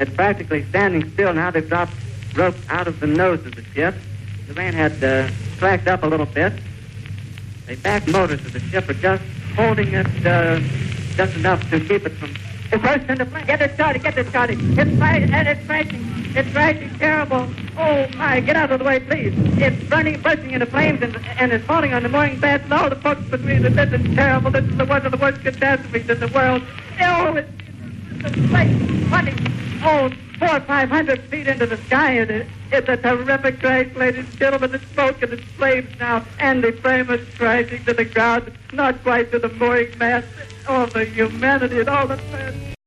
It's practically standing still now. They've dropped rope out of the nose of the ship. The rain had uh, slacked up a little bit. The back motors of the ship are just holding it uh, just enough to keep it from it burst into flames. Get this, Charlie, get this, Charlie. It's and it's crashing. It's crashing terrible. Oh my, get out of the way, please. It's burning, bursting into flames and, and it's falling on the mooring mast and all the folks between us. This is terrible. This is the one of the worst catastrophes in the world. Oh, it's, it's place running, oh, four or five hundred feet into the sky and it, it's a terrific crash, ladies and gentlemen. It's smoke and it's flames now and the frame is crashing to the ground, not quite to the mooring mast. All the humanity and all the